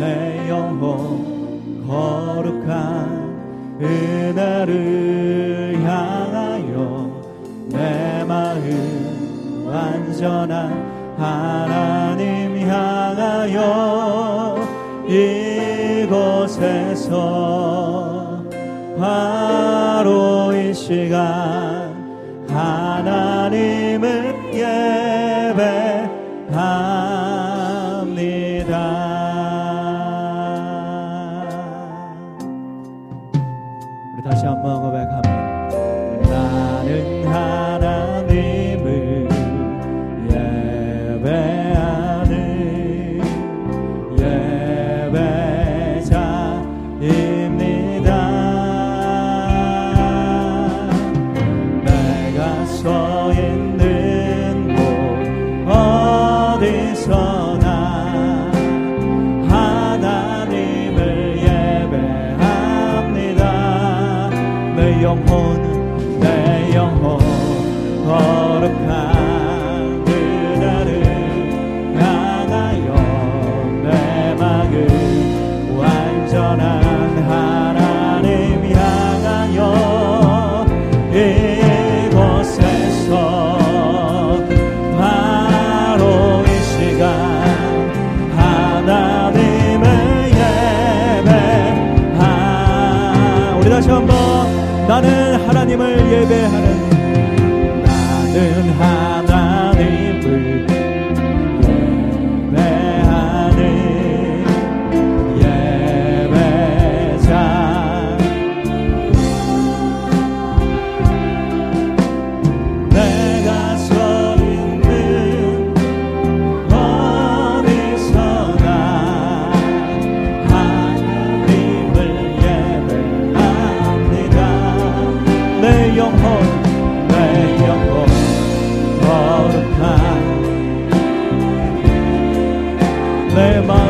내 영혼 거룩한 은혜를 향하여 내 마음 완전한 하나님 향하여 이곳에서 바로 이 시간 Lebanon.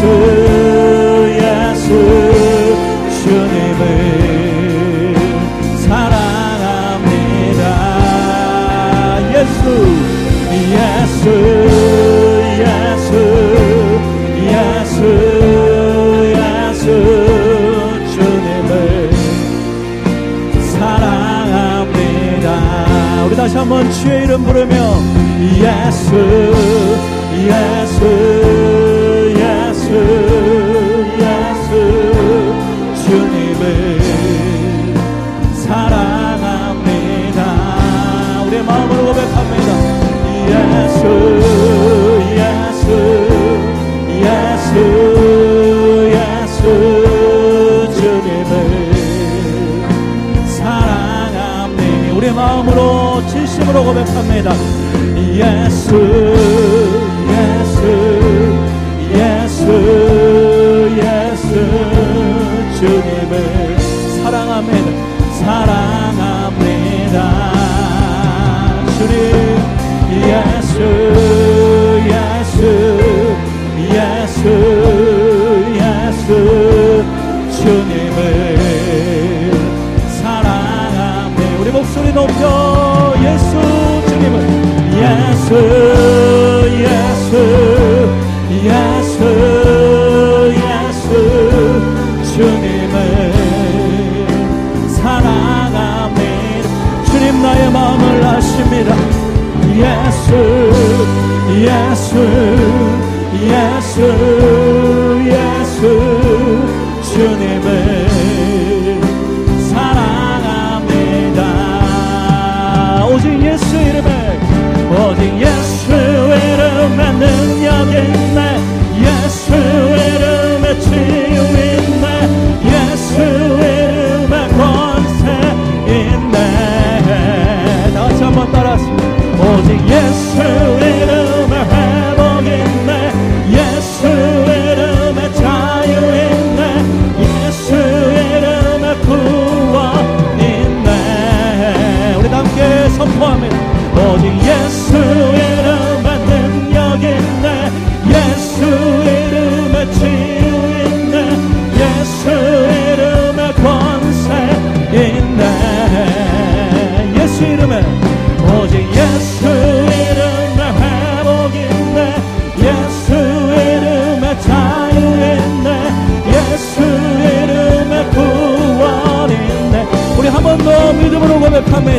예수 예수 주님을 사랑합니다. 한번 주의 이름 부르며 예수 예수. soul. você.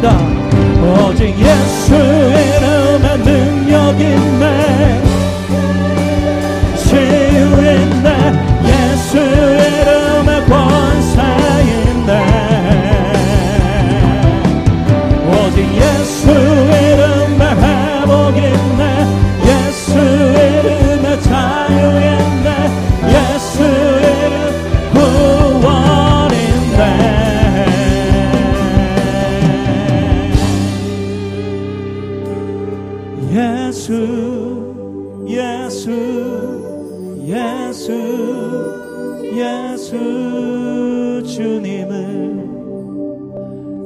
的哦，今夜。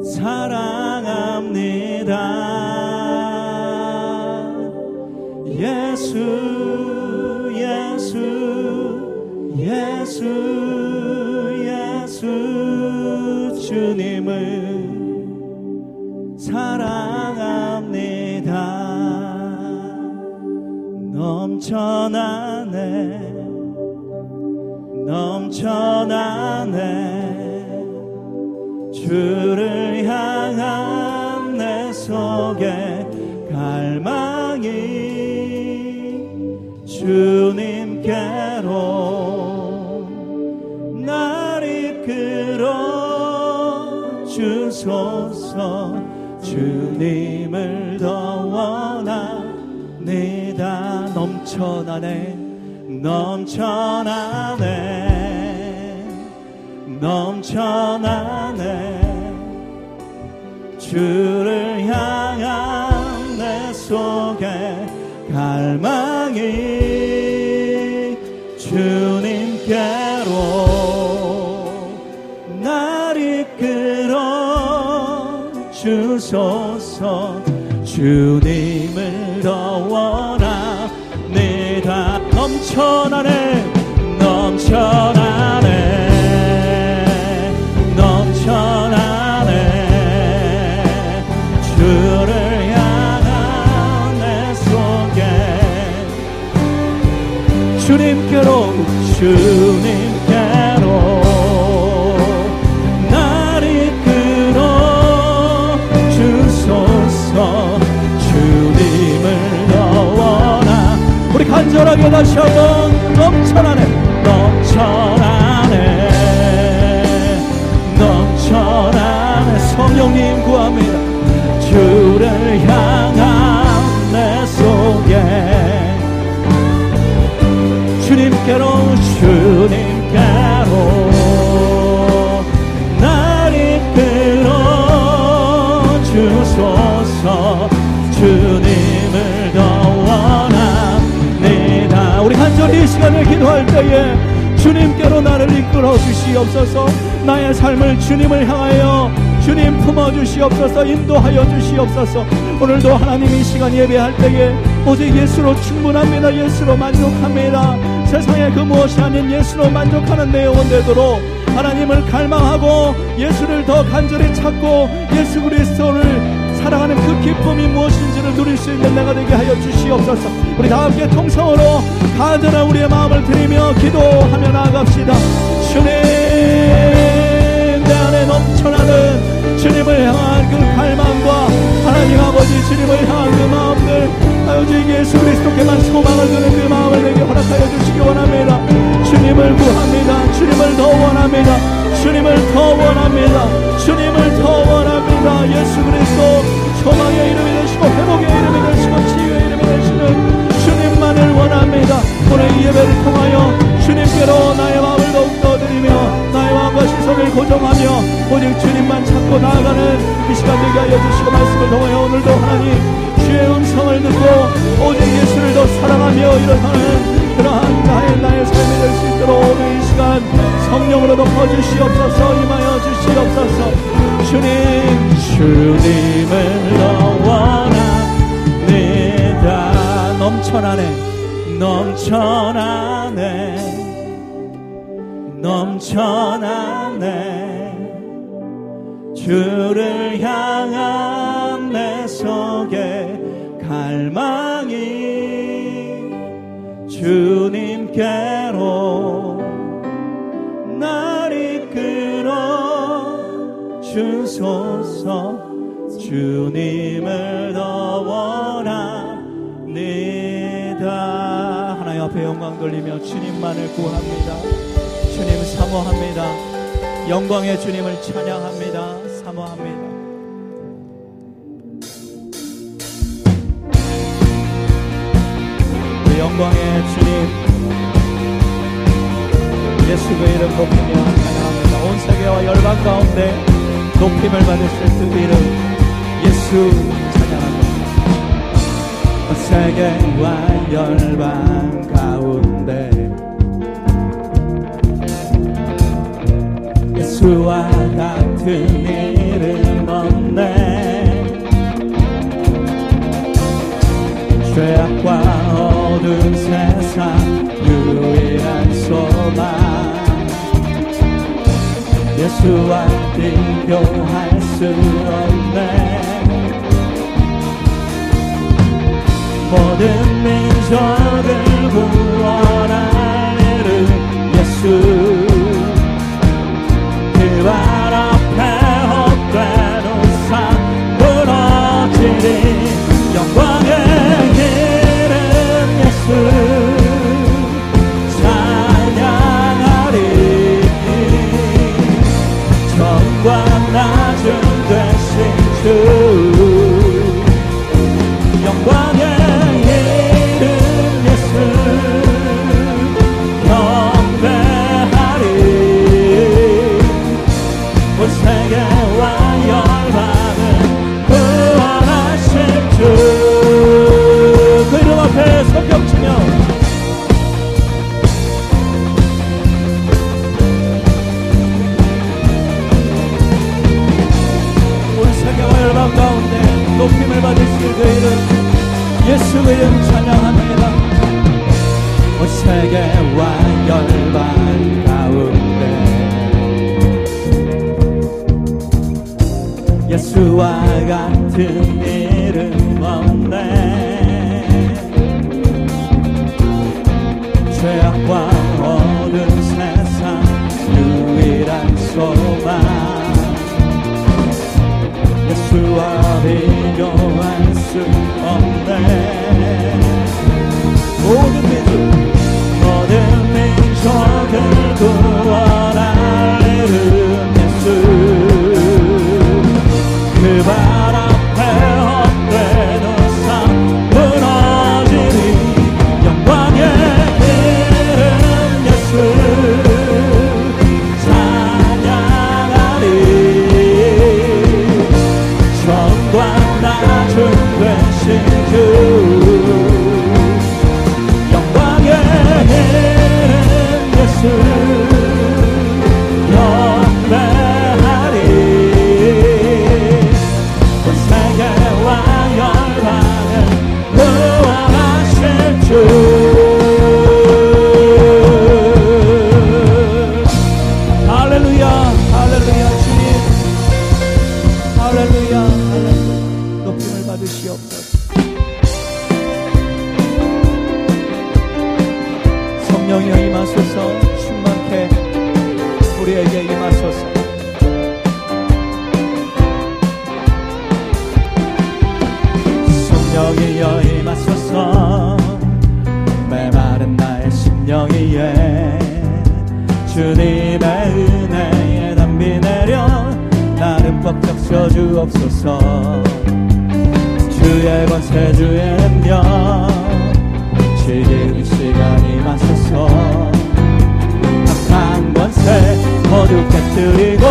사랑합니다. 예수, 예수, 예수, 예수, 주님을 사랑합니다. 넘쳐나네, 넘쳐나네. 주를 향한 내 속에 갈망이 주님께로 날 이끌어 주소서. 주님을 더 원합니다. 넘쳐나네 넘쳐나네 넘쳐나네. 주를 향한 내 속에 갈망이 주님께로 날 이끌어 주소서. 주님을 더 원합니다. 넘쳐나네 넘쳐 때에 주님께로 나를 이끌어 주시옵소서. 나의 삶을 주님을 향하여 주님 품어 주시옵소서. 인도하여 주시옵소서. 오늘도 하나님 이 시간 예배할 때에 오직 예수로 충분합니다. 예수로 만족합니다. 세상에 그 무엇이 아닌 예수로 만족하는 내 영혼 되도록 하나님을 갈망하고 예수를 더 간절히 찾고 예수 그리스도를 살아가는 그 기쁨이 무엇인지를 누릴 수 있는 내가 되게 하여 주시옵소서 우리 다 함께 통성으로 간절한 우리의 마음을 드리며 기도하며 나아갑시다 성령으로 덮어주시옵소서 임하여 주시옵소서. 주님 주님을 더 원합니다 넘쳐나네 넘쳐나네 넘쳐나 돌리며 주님만을 구합니다. 주님 사모합니다. 영광의 주님을 찬양합니다. 사모합니다. 그 영광의 주님 예수 그 이름 높이며 찬양합니다. 온 세계와 열방 가운데 높임을 받으실 그 이름 예수 세계와 열방 가운데 예수와 같은 이름 없네. 죄악과 어두운 세상 유일한 소망. 예수와 비교할 수 없네 모든 민족을 구원할 예수. 그발 앞에 헛되는 산 무너지리 To. 여기 여임하소서. 메마른 나의 심령이에 주님의 은혜에 담비 내려 나를 법적 쳐주옵소서. 주의 권세 주의 능력 지금 시간이 맞서서. 악한 권세 모두 깨뜨리고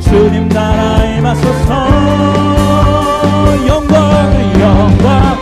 주님 나라에 맞서서. 영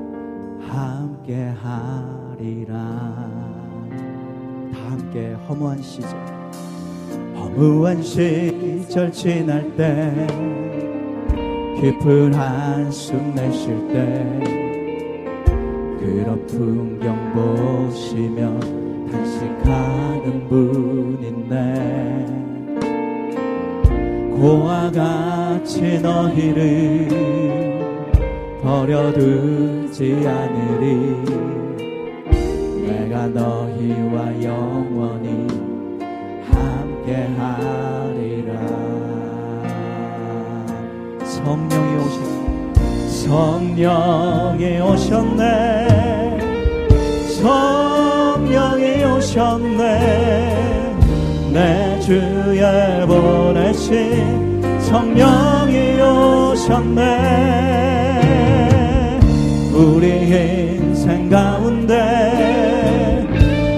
함께 하리라. 다 함께 허무한 시절 허무한 시절 지날 때 깊은 한숨 내쉴 때 그런 풍경 보시며 단식하는 분 있네 고와 같이 너희를 버려두 지 않으리. 내가 너희와 영원히 함께하리라. 성령이 오셨네. 성령이 오셨네. 성령이 오셨네. 내 주에 보내신 성령이 오셨네 가운데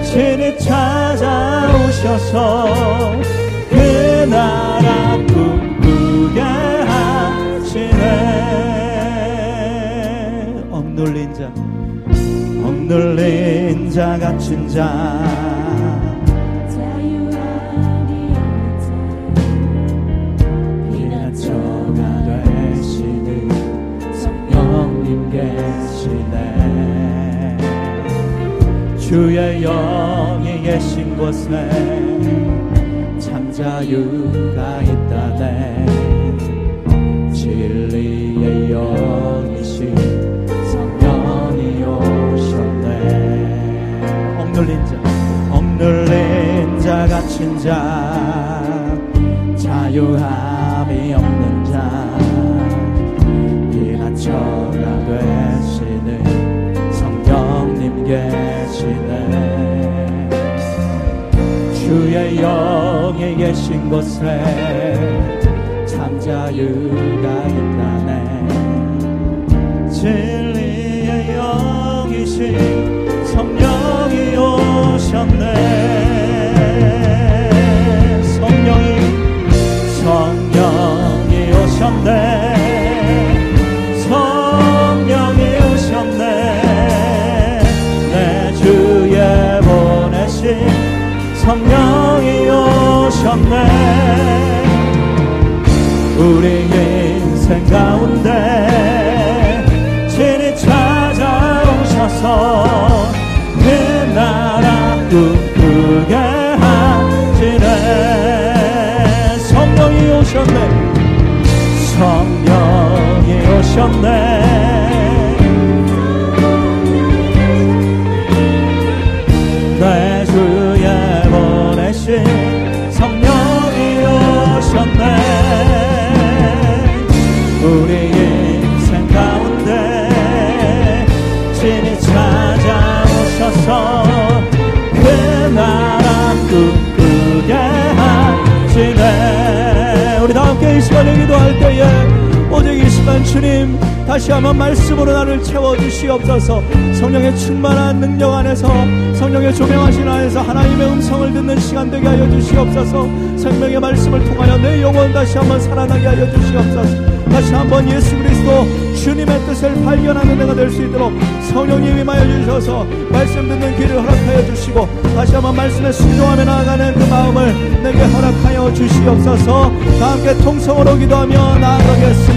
친히 찾아오셔서 그 나라 꿈꾸게 하시네. 억눌린 자 억눌린 자 갇힌 자 주의 영이 계신 곳에 참 자유가 있다네. 진리의 영이신 성령이 오셨네. 억눌린 자 억눌린 자 갇힌 자 자유함 계신 곳에 참 자유가 있다네. 진리의 영이신 성령이 오셨네 찾아오셔서 그 나라 꿈꾸게 하시네. 우리 다 함께 이 시간에 기도할 때에 오직 이 시간 주님 다시 한번 말씀으로 나를 채워주시옵소서. 성령의 충만한 능력 안에서 성령의 조명하신 안에서 하나님의 음성을 듣는 시간 되게 하여 주시옵소서. 생명의 말씀을 통하여 내 영혼 다시 한번 살아나게 하여 주시옵소서 다시 한번 예수 그리스도 주님의 뜻을 발견하는 내가 될 수 있도록 성령님 임하여 주셔서 말씀 듣는 길을 허락하여 주시고 다시 한번 말씀에 순종하며 나아가는 그 마음을 내게 허락하여 주시옵소서. 다 함께 통성으로 기도하며 나아가겠습니다